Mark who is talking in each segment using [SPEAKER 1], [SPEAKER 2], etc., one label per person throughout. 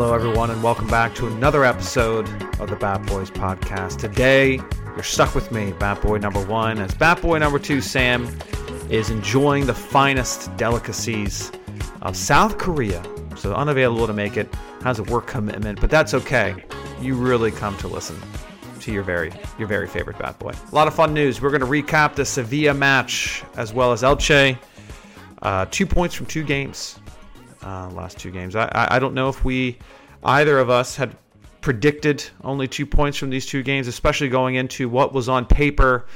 [SPEAKER 1] Hello, everyone, and welcome back to another episode of the Bat Boys podcast. Today, you're stuck with me, Bat Boy number one, as Bat Boy number two, Sam, is enjoying the finest delicacies of South Korea. So, unavailable to make it, has a work commitment, but that's okay. You really come to listen to your very your very favorite Bat Boy. A lot of fun news. We're going to recap the Sevilla match as well as Elche. Uh, two points from two games uh, last two games. I, I, don't know if we either of us had predicted only two points from these two games, especially going into what was on paper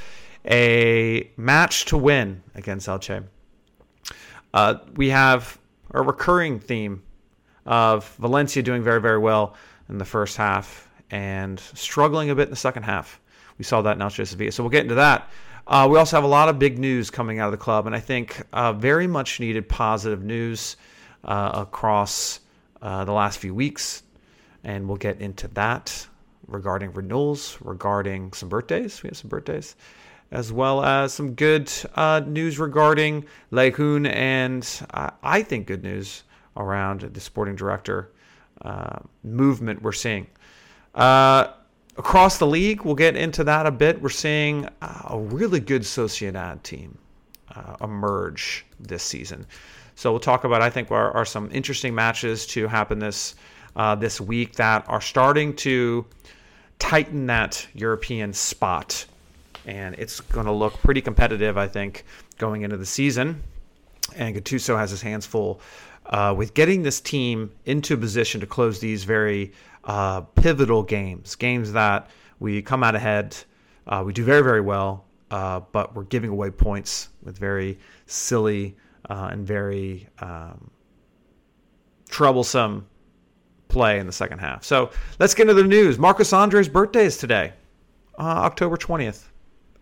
[SPEAKER 1] a match to win against Elche. Uh, we have a recurring theme of Valencia doing very, very well in the first half and struggling a bit in the second half. We saw that in Elche Sevilla. So we'll get into that. Uh, we also have a lot of big news coming out of the club, and I think uh, very much needed positive news across uh, the last few weeks. And we'll get into that regarding renewals, regarding some birthdays. We have some birthdays, as well as some good uh, news regarding Layhoon and uh, I think good news around the sporting director uh, movement we're seeing. Uh, across the league, we'll get into that a bit. We're seeing a really good Sociedad team emerge this season. So we'll talk about I think are, are some interesting matches to happen this uh, this week that are starting to tighten that European spot, and it's going to look pretty competitive I think going into the season. And Gattuso has his hands full uh, with getting this team into position to close these very uh, pivotal games, games that we come out ahead, uh, we do very very well, uh, but we're giving away points with very silly uh, and very um, troublesome play in the second half. So let's get into the news. Marcus Andre's birthday is today, uh, October 20th.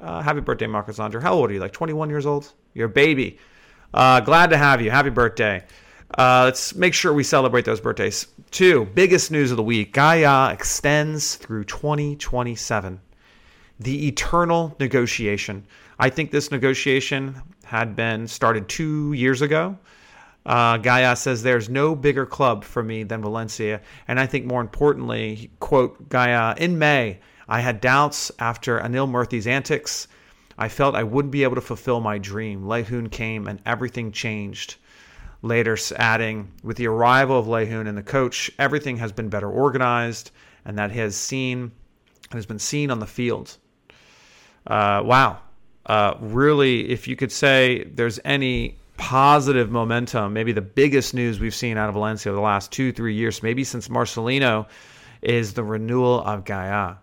[SPEAKER 1] Uh, happy birthday, Marcus Andre. How old are you? Like 21 years old? You're a baby. Uh, glad to have you. Happy birthday. Uh, let's make sure we celebrate those birthdays. Two, biggest news of the week Gaya extends through 2027. The eternal negotiation. I think this negotiation had been started two years ago. Uh, Gaya says there's no bigger club for me than Valencia. And I think more importantly, quote Gaya, in May, I had doubts after Anil Murthy's antics. I felt I wouldn't be able to fulfill my dream. Layhoon came and everything changed. Later, adding, with the arrival of Layhoon and the coach, everything has been better organized and that has seen has been seen on the field. Uh, wow, uh, really, if you could say there's any positive momentum, maybe the biggest news we've seen out of Valencia over the last two, three years, maybe since Marcelino, is the renewal of Gaya.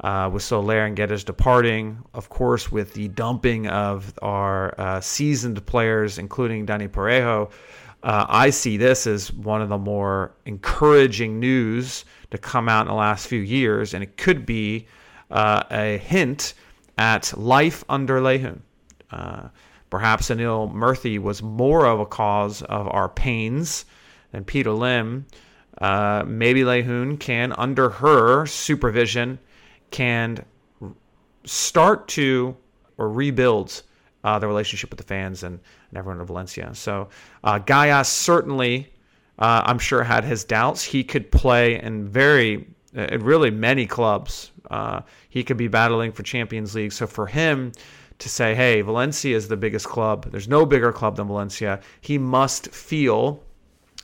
[SPEAKER 1] Uh, with Soler and Guedes departing, of course, with the dumping of our uh, seasoned players, including Dani Parejo, uh, I see this as one of the more encouraging news to come out in the last few years, and it could be uh, a hint at life under Layhoon. Uh, perhaps Anil Murthy was more of a cause of our pains than Peter Lim. Uh, maybe Layhoon can, under her supervision, can start to or rebuild uh, the relationship with the fans and, and everyone in Valencia. So uh, Gaya certainly, uh, I'm sure, had his doubts. He could play in very, uh, really many clubs uh, he could be battling for Champions League. So for him to say, hey, Valencia is the biggest club, there's no bigger club than Valencia, he must feel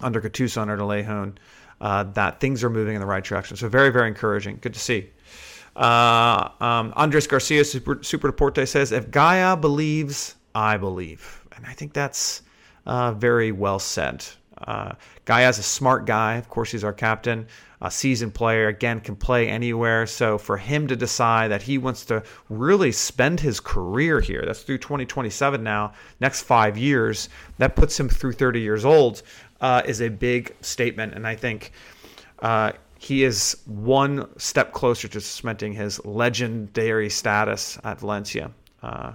[SPEAKER 1] under Gattuso, under Layhoon, uh, that things are moving in the right direction. So very, very encouraging. Good to see. Uh, um, Andres Garcia, Super, Superdeporte says, if Gaya believes, I believe. And I think that's uh, very well said. Uh, Gaya's a smart guy. Of course, he's our captain a seasoned player, again, can play anywhere. So for him to decide that he wants to really spend his career here, that's through 2027 now, next five years, that puts him through 30 years old, uh, is a big statement. And I think uh, he is one step closer to cementing his legendary status at Valencia. Uh,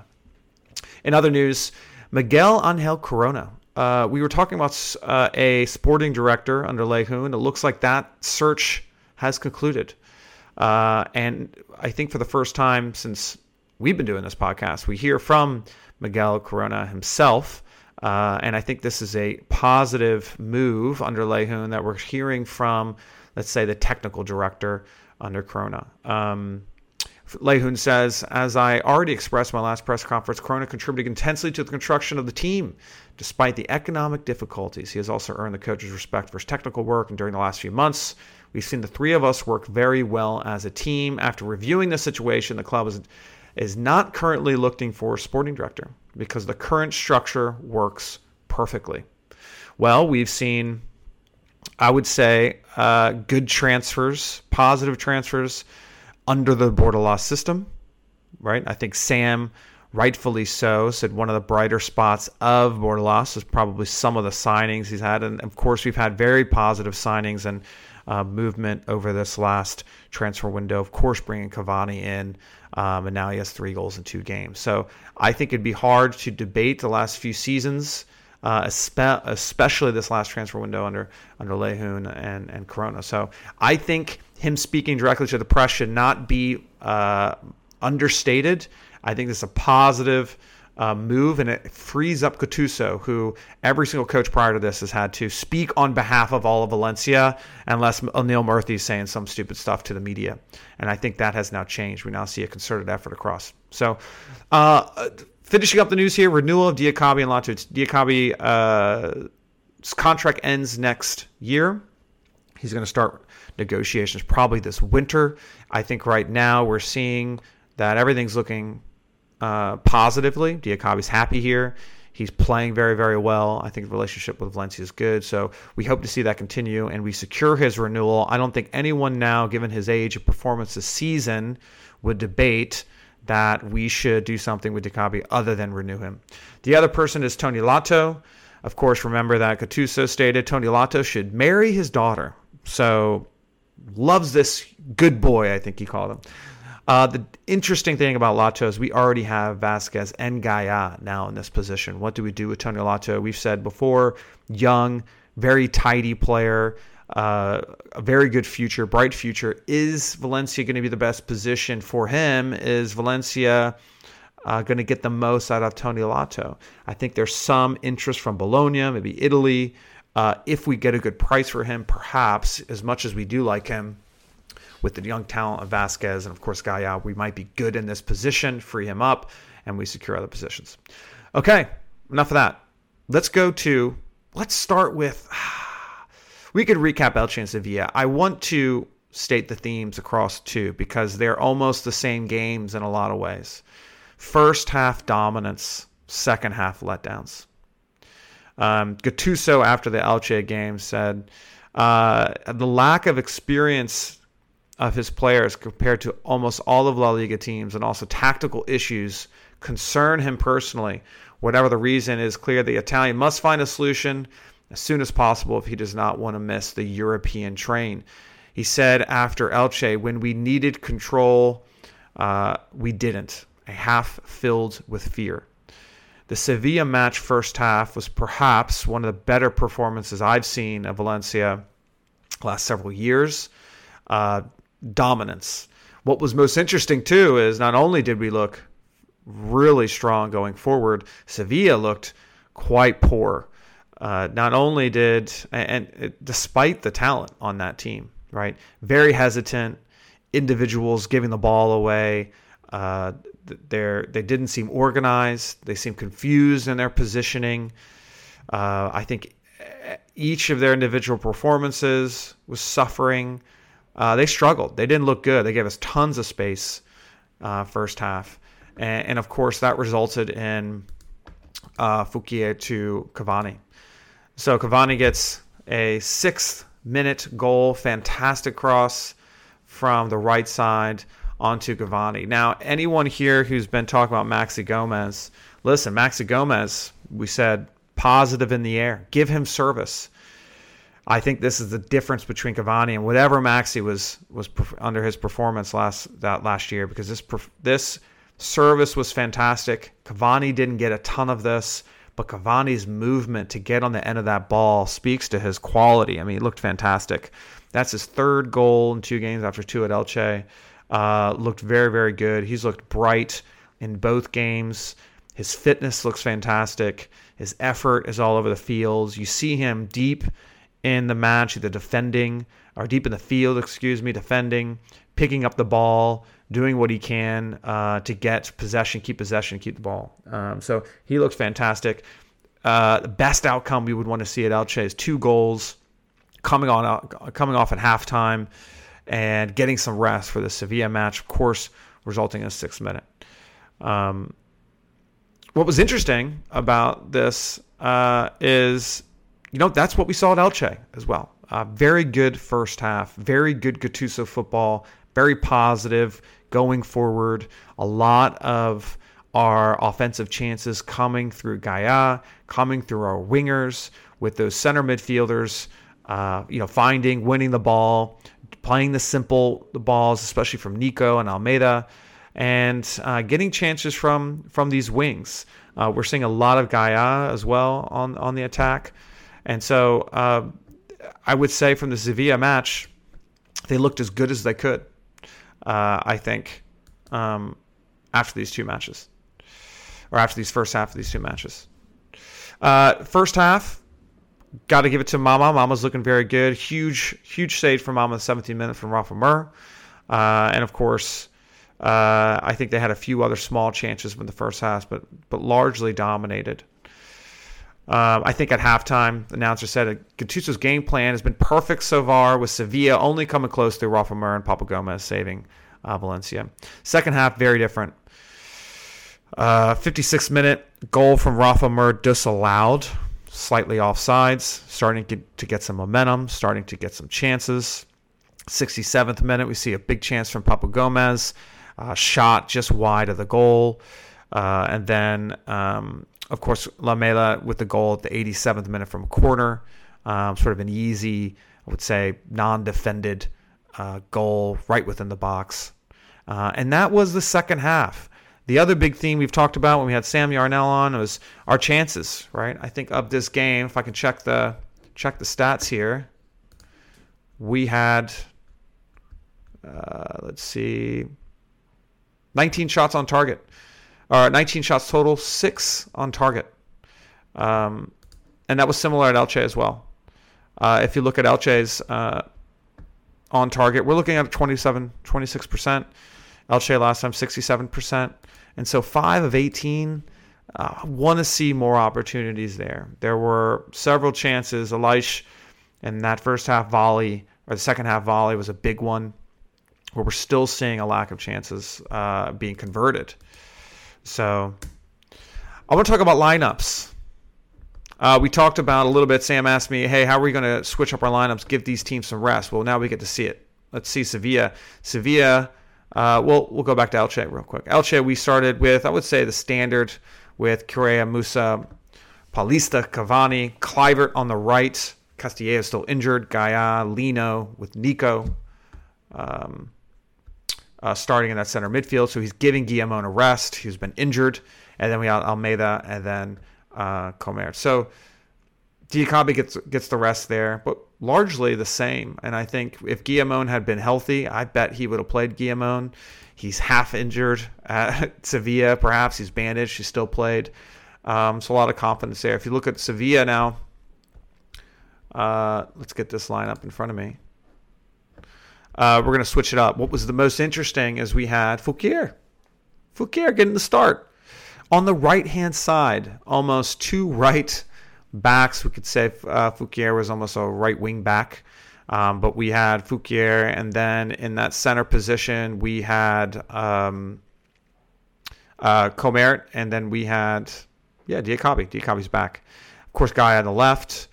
[SPEAKER 1] in other news, Miguel Angel Corona uh, we were talking about uh, a sporting director under Layhoon. It looks like that search has concluded. Uh, and I think for the first time since we've been doing this podcast, we hear from Miguel Corona himself. Uh, and I think this is a positive move under Layhoon that we're hearing from, let's say, the technical director under Corona. Um, Layhoon says, as I already expressed my last press conference, Corona contributed intensely to the construction of the team. Despite the economic difficulties, he has also earned the coach's respect for his technical work. And during the last few months, we've seen the three of us work very well as a team. After reviewing the situation, the club is, is not currently looking for a sporting director because the current structure works perfectly. Well, we've seen, I would say, uh, good transfers, positive transfers under the Bordalas system, right? I think Sam, rightfully so, said one of the brighter spots of Bordalas is probably some of the signings he's had. And of course, we've had very positive signings and uh, movement over this last transfer window. Of course, bringing Cavani in, um, and now he has three goals in two games. So I think it'd be hard to debate the last few seasons. Uh, especially this last transfer window under under Layhoon and and Corona. So I think him speaking directly to the press should not be uh, understated. I think this is a positive uh, move, and it frees up Gattuso, who every single coach prior to this has had to speak on behalf of all of Valencia, unless Anil Murthy is saying some stupid stuff to the media. And I think that has now changed. We now see a concerted effort across. So, uh, finishing up the news here: renewal of Diakhaby and Lato. Diakhaby uh, contract ends next year. He's going to start negotiations probably this winter. I think right now we're seeing that everything's looking uh, positively. Diakhaby's happy here. He's playing very, very well. I think the relationship with Valencia is good. So we hope to see that continue and we secure his renewal. I don't think anyone now, given his age and performance this season, would debate that we should do something with Diakhaby other than renew him. The other person is Toni Lato. Of course, remember that Gattuso stated Toni Lato should marry his daughter. So loves this good boy, I think he called him. Uh, the interesting thing about Lato is we already have Vázquez and Gaya now in this position. What do we do with Toni Lato? We've said before, young, very tidy player, uh, a very good future, bright future. Is Valencia going to be the best position for him? Is Valencia uh, going to get the most out of Toni Lato? I think there's some interest from Bologna, maybe Italy. Uh, if we get a good price for him, perhaps, as much as we do like him, with the young talent of Vázquez and of course Gaya, we might be good in this position, free him up, and we secure other positions. Okay, enough of that. Let's go to, let's start with, we could recap Elche and Sevilla. I want to state the themes across two because they're almost the same games in a lot of ways. First half dominance, second half letdowns. Um, Gattuso, after the Elche game, said uh, the lack of experience of his players compared to almost all of La Liga teams and also tactical issues concern him personally. Whatever the reason is clear, the Italian must find a solution as soon as possible if he does not want to miss the European train. He said after Elche, when we needed control, uh, we didn't. A half filled with fear. The Sevilla match first half was perhaps one of the better performances I've seen of Valencia last several years. Uh, dominance. What was most interesting too is not only did we look really strong going forward, Sevilla looked quite poor. Uh, not only did and, and despite the talent on that team, right? Very hesitant individuals giving the ball away. Uh, they they didn't seem organized. They seemed confused in their positioning. Uh, I think each of their individual performances was suffering. Uh, they struggled. They didn't look good. They gave us tons of space uh, first half, and, and, of course that resulted in uh, to Cavani. So Cavani gets a sixth minute goal, fantastic cross from the right side onto Cavani. Now, anyone here who's been talking about Maxi Gomez, listen, Maxi Gomez, we said positive in the air. Give him service. I think this is the difference between Cavani and whatever Maxi was was under his performance last that last year because this this service was fantastic. Cavani didn't get a ton of this, but Cavani's movement to get on the end of that ball speaks to his quality. I mean, he looked fantastic. That's his third goal in two games after two at Elche. Uh, looked very, very good. He's looked bright in both games. His fitness looks fantastic. His effort is all over the fields. You see him deep in the match, either defending or deep in the field, excuse me, defending, picking up the ball, doing what he can uh, to get possession, keep possession, keep the ball. Um, so he looks fantastic. Uh, the best outcome we would want to see at Elche is two goals coming on uh, coming off at halftime and getting some rest for the Sevilla match, of course, resulting in a six minute. Um, what was interesting about this uh, is, you know, that's what we saw at Elche as well. Uh, very good first half, very good Gattuso football, very positive going forward. A lot of our offensive chances coming through Gaya, coming through our wingers with those center midfielders, uh, you know, finding, winning the ball, playing the simple the balls, especially from Nico and Almeida, and uh, getting chances from from these wings. Uh, we're seeing a lot of Gaya as well on on the attack, and so uh, I would say from the Sevilla match, they looked as good as they could. Uh, I think um, after these two matches, or after these first half of these two matches. Uh, first half, got to give it to Mama. Mama's looking very good. Huge, huge save from Mama, 17 minutes from Rafa Mir. Uh, and of course, uh, I think they had a few other small chances in the first half, but but largely dominated. Um, I think at halftime, the announcer said Gattuso's game plan has been perfect so far, with Sevilla only coming close through Rafa Mir and Papu Gomez saving uh, Valencia. Second half, very different. Uh, 56 minute goal from Rafa Mir disallowed, slightly off sides, starting to get some momentum, starting to get some chances. 67th minute, we see a big chance from Papu Gomez, uh, shot just wide of the goal. Uh, and then um, of course, Lamela with the goal at the 87th minute from a corner, um, sort of an easy, I would say, non-defended uh, goal right within the box, uh, and that was the second half. The other big theme we've talked about when we had Sam Yarnell on was our chances, right? I think of this game, if I can check the check the stats here, we had uh, let's see, 19 shots on target. Uh, 19 shots total, six on target. Um, and that was similar at Elche as well. Uh, if you look at Elche's uh, on target, we're looking at 27, 26%. Elche last time, 67%. And so five of 18. Uh, want to see more opportunities there. There were several chances. Ilaix and that first half volley or the second half volley was a big one where we're still seeing a lack of chances uh, being converted. So I want to talk about lineups. Uh, we talked about a little bit. Sam asked me, "Hey, how are we going to switch up our lineups? Give these teams some rest." Well, now we get to see it. Let's see Sevilla. Sevilla. Uh, we'll we'll go back to Elche real quick. Elche, we started with I would say the standard with Correia, Musah, Paulista, Cavani, Kluivert on the right. Castillejo still injured. Gaya, Lino with Nico. Um, uh, starting in that center midfield. So he's giving Guillamon a rest. He's been injured. And then we have Almeida and then uh, Comert. So Diakhaby gets gets the rest there, but largely the same. And I think if Guillamon had been healthy, I bet he would have played Guillamon. He's half injured at Sevilla, perhaps. He's bandaged. He still played. Um, so a lot of confidence there. If you look at Sevilla now, uh, let's get this line up in front of me. Uh, we're going to switch it up. What was the most interesting is we had Foulquier. Foulquier getting the start. On the right hand side, almost two right backs. We could say uh, Foulquier was almost a right wing back. Um, but we had Foulquier, and then in that center position, we had um, uh, Comert, and then we had, yeah, Diakhaby. Diakhaby's back. Of course, Guy on the left.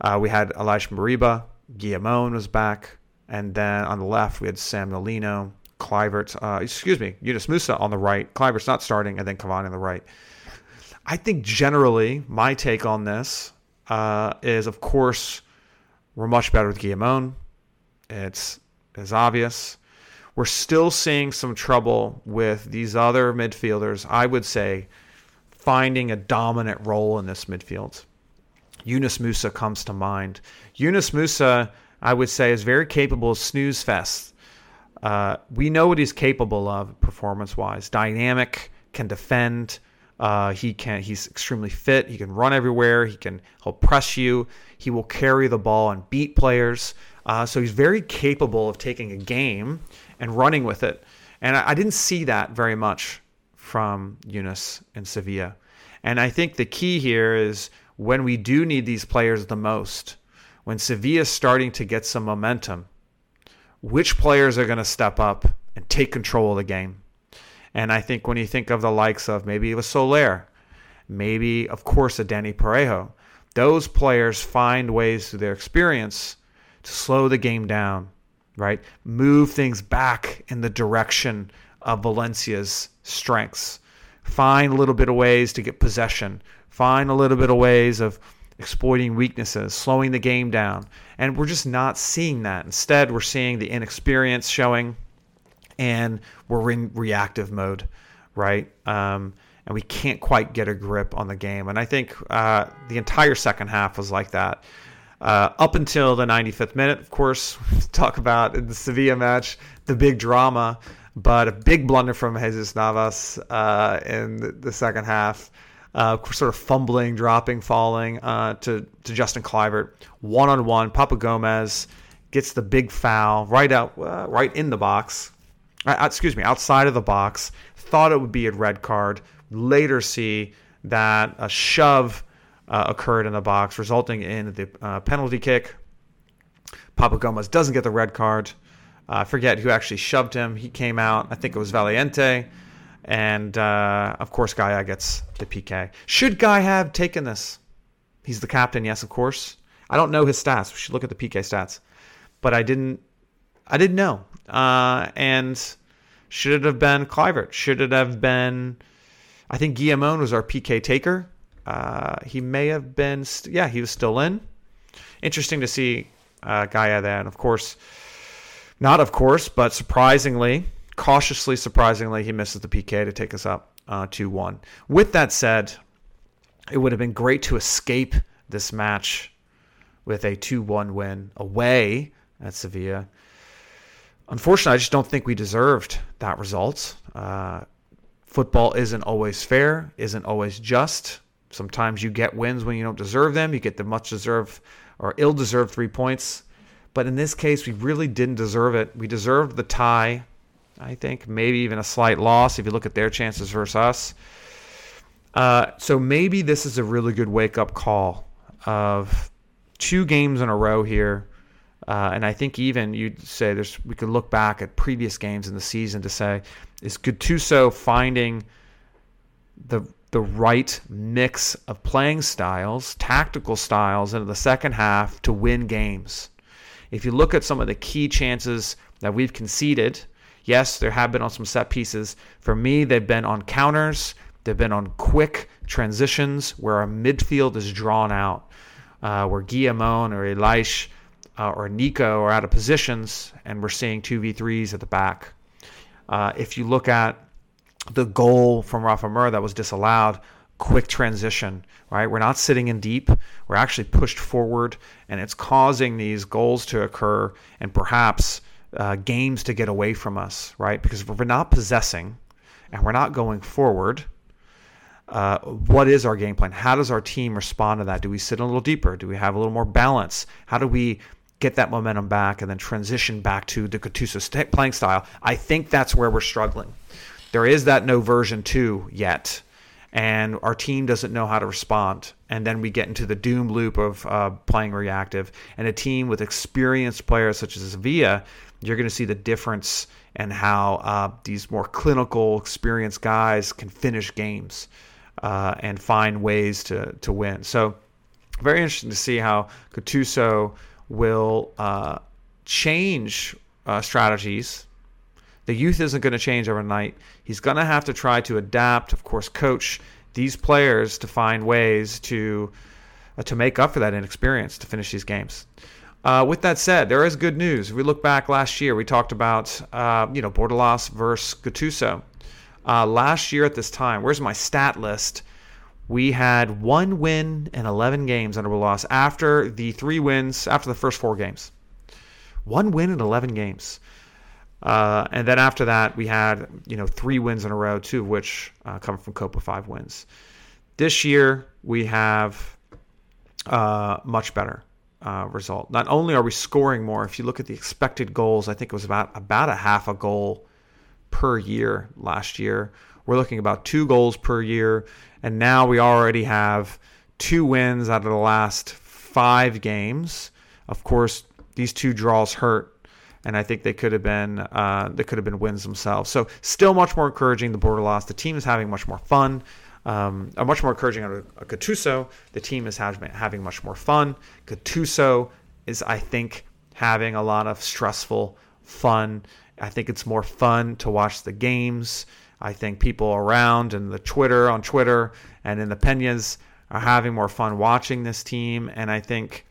[SPEAKER 1] Uh, we had Ilaix Moriba. Guillamon was back. And then on the left, we had Samu Lino, Kluivert, uh, excuse me, Yunus Musah on the right. Kluivert's not starting, and then Cavani on the right. I think generally, my take on this uh, is, of course, we're much better with Guillamon. It's, it's obvious. We're still seeing some trouble with these other midfielders, I would say, finding a dominant role in this midfield. Yunus Musah comes to mind. Yunus Musah I would say, is very capable of snooze fest. Uh, we know what he's capable of performance wise. Dynamic, can defend, Uh, he can. He's extremely fit. He can run everywhere. He can. He'll press you. He will carry the ball and beat players. Uh, so he's very capable of taking a game and running with it. And I, I didn't see that very much from Yunus in Sevilla. And I think the key here is when we do need these players the most, when Sevilla is starting to get some momentum, which players are going to step up and take control of the game? And I think when you think of the likes of maybe a Soler, maybe, of course, a Danny Parejo, those players find ways through their experience to slow the game down, right? Move things back in the direction of Valencia's strengths. Find a little bit of ways to get possession. Find a little bit of ways of exploiting weaknesses, slowing the game down. And we're just not seeing that. Instead, we're seeing the inexperience showing and we're in reactive mode, right? Um, and we can't quite get a grip on the game. And I think uh, the entire second half was like that. Uh, up until the 95th minute, of course, talk about the Sevilla match, the big drama, but a big blunder from Jesus Navas uh, in the second half. Uh, sort of fumbling, dropping, falling uh, to, to Justin Kluivert. One on one, Papu Gomez gets the big foul right out, uh, right in the box. Uh, excuse me, outside of the box. Thought it would be a red card. Later see that a shove uh, occurred in the box, resulting in the uh, penalty kick. Papu Gomez doesn't get the red card. I forget who actually shoved him. He came out. I think it was Valiente. And uh, of course, Gaya gets the PK. Should Guy have taken this? He's the captain, yes, of course. I don't know his stats. We should look at the PK stats. But I didn't. I didn't know. Uh, and should it have been Kluivert? Should it have been? I think Guillamon was our PK taker. Uh, he may have been, st- yeah, he was still in. Interesting to see uh, Gaya there. And of course, not of course, but surprisingly, cautiously surprisingly, he misses the PK to take us up uh, 2 1. With that said, it would have been great to escape this match with a 2 1 win away at Sevilla. Unfortunately, I just don't think we deserved that result. Uh, football isn't always fair, isn't always just. Sometimes you get wins when you don't deserve them. You get the much deserved or ill deserved three points. But in this case, we really didn't deserve it. We deserved the tie, I think, maybe even a slight loss if you look at their chances versus us. Uh, so maybe this is a really good wake up call of two games in a row here. Uh, and I think even you'd say there's we could look back at previous games in the season to say is Gattuso finding the the right mix of playing styles, tactical styles into the second half to win games. If you look at some of the key chances that we've conceded, yes, there have been on some set pieces. For me, they've been on counters, they've been on quick transitions where our midfield is drawn out, uh, where Guillamon or Ilaix uh, or Nico are out of positions, and we're seeing 2v3s at the back. Uh, if you look at the goal from Rafa Mir that was disallowed, quick transition, right? We're not sitting in deep. We're actually pushed forward, and it's causing these goals to occur and perhaps uh, games to get away from us, right? Because if we're not possessing and we're not going forward, uh, what is our game plan? How does our team respond to that? Do we sit a little deeper? Do we have a little more balance? How do we get that momentum back and then transition back to the Gattuso playing style? I think that's where we're struggling. There is that no version two yet, and our team doesn't know how to respond. And then we get into the doom loop of uh, playing reactive. And a team with experienced players such as Sevilla, you're going to see the difference in how uh, these more clinical, experienced guys can finish games uh, and find ways to to win. So very interesting to see how Gattuso will uh, change uh, strategies the youth isn't going to change overnight. He's going to have to try to adapt, of course, coach these players to find ways to uh, to make up for that inexperience to finish these games. Uh, with that said, there is good news. If we look back last year, we talked about uh, you know Bordalas versus Gattuso. Uh, last year at this time, where's my stat list? We had one win in 11 games under a loss after the three wins after the first four games. One win in 11 games. Uh, and then after that, we had you know three wins in a row, two of which uh, come from Copa Five wins. This year we have uh, much better uh, result. Not only are we scoring more, if you look at the expected goals, I think it was about about a half a goal per year last year. We're looking about two goals per year, and now we already have two wins out of the last five games. Of course, these two draws hurt and I think they could have been uh, they could have been wins themselves. So still much more encouraging. The Bordalas. The team is having much more fun. Um, are much more encouraging on a, Gattuso. The team is having, having much more fun. Gattuso is, I think, having a lot of stressful fun. I think it's more fun to watch the games. I think people around and the Twitter on Twitter and in the Peñas are having more fun watching this team. And I think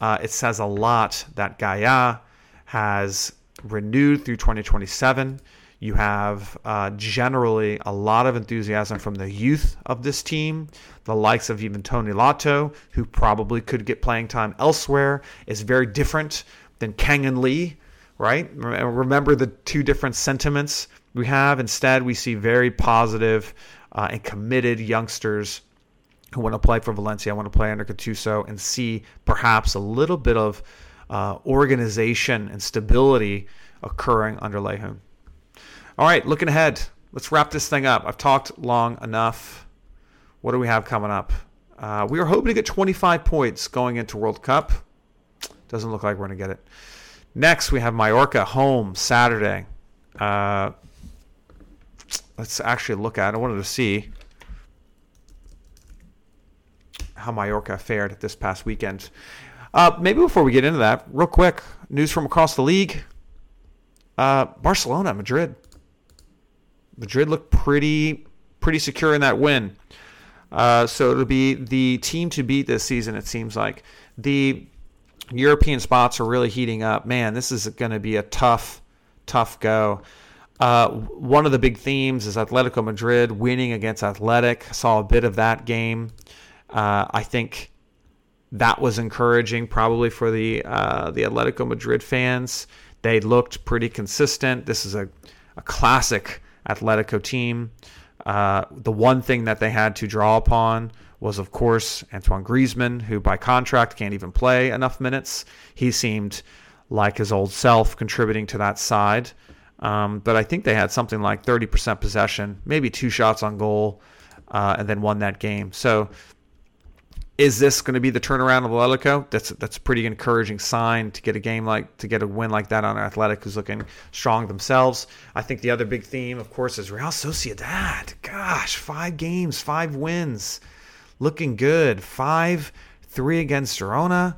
[SPEAKER 1] uh, it says a lot that Gaya has renewed through 2027. You have uh, generally a lot of enthusiasm from the youth of this team, the likes of even Toni Lato, who probably could get playing time elsewhere, is very different than Kang-in Lee, right? Remember the two different sentiments we have. Instead, we see very positive, uh, and committed youngsters who want to play for Valencia, want to play under Gattuso, and see perhaps a little bit of uh, organization and stability occurring under Layhoon. All right, looking ahead, let's wrap this thing up. I've talked long enough. What do we have coming up? Uh, we are hoping to get 25 points going into World Cup. Doesn't look like we're going to get it. Next, we have Mallorca home Saturday. Uh, let's actually look at. it. I wanted to see how Mallorca fared this past weekend. Uh, maybe before we get into that, real quick, news from across the league. Uh, Barcelona, Madrid. Madrid looked pretty pretty secure in that win. Uh, so it'll be the team to beat this season. It seems like the European spots are really heating up. Man, this is going to be a tough, tough go. Uh, one of the big themes is Atletico Madrid winning against Athletic. Saw a bit of that game. Uh, I think that was encouraging, probably for the uh, the Atletico Madrid fans. They looked pretty consistent. This is a, a classic Atletico team. Uh, the one thing that they had to draw upon was, of course, Antoine Griezmann, who by contract can't even play enough minutes. He seemed like his old self contributing to that side. Um, but I think they had something like 30% possession, maybe two shots on goal, uh, and then won that game. So is this going to be the turnaround of Atletico? That's that's a pretty encouraging sign to get a game like to get a win like that on Athletic, who's looking strong themselves. I think the other big theme, of course, is Real Sociedad. Gosh, five games, five wins, looking good. Five three against Girona,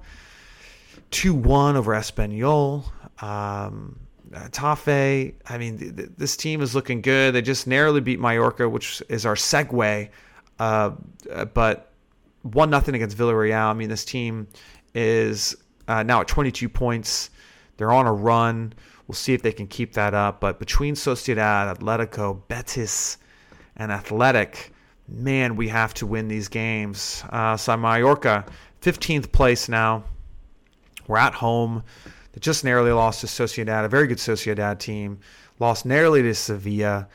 [SPEAKER 1] two one over Espanyol. Um, Tafe, I mean, th- th- this team is looking good. They just narrowly beat Mallorca, which is our segue. Uh, but one nothing against Villarreal. I mean, this team is uh, now at 22 points. They're on a run. We'll see if they can keep that up. But between Sociedad, Atletico, Betis, and Athletic, man, we have to win these games. Uh, so Mallorca, 15th place now. We're at home. They just narrowly lost to Sociedad, a very good Sociedad team. Lost narrowly to Sevilla.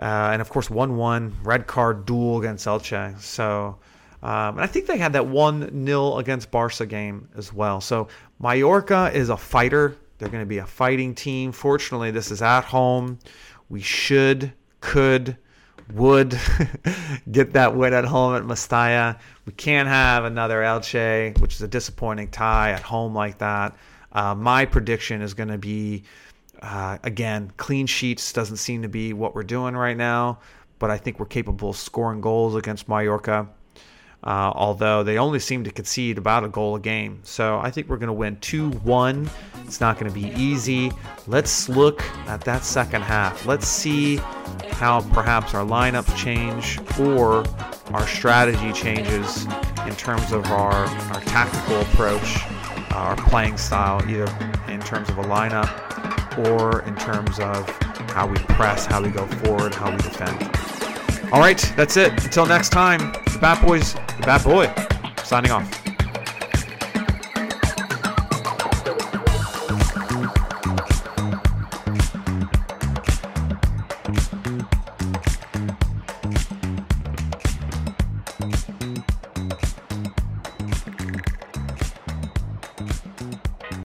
[SPEAKER 1] Uh, and of course, 1 1 red card duel against Elche. So um, and I think they had that 1 0 against Barca game as well. So Mallorca is a fighter. They're going to be a fighting team. Fortunately, this is at home. We should, could, would get that win at home at Mestalla. We can't have another Elche, which is a disappointing tie at home like that. Uh, my prediction is going to be, uh, again, clean sheets doesn't seem to be what we're doing right now, but I think we're capable of scoring goals against Mallorca uh, although they only seem to concede about a goal a game. So I think we're going to win 2 1. It's not going to be easy. Let's look at that second half. Let's see how perhaps our lineups change or our strategy changes in terms of our, our tactical approach, our playing style, either in terms of a lineup or in terms of how we press, how we go forward, how we defend. All right, that's it. Until next time, the Bat Boys, the Bat Boy, signing off.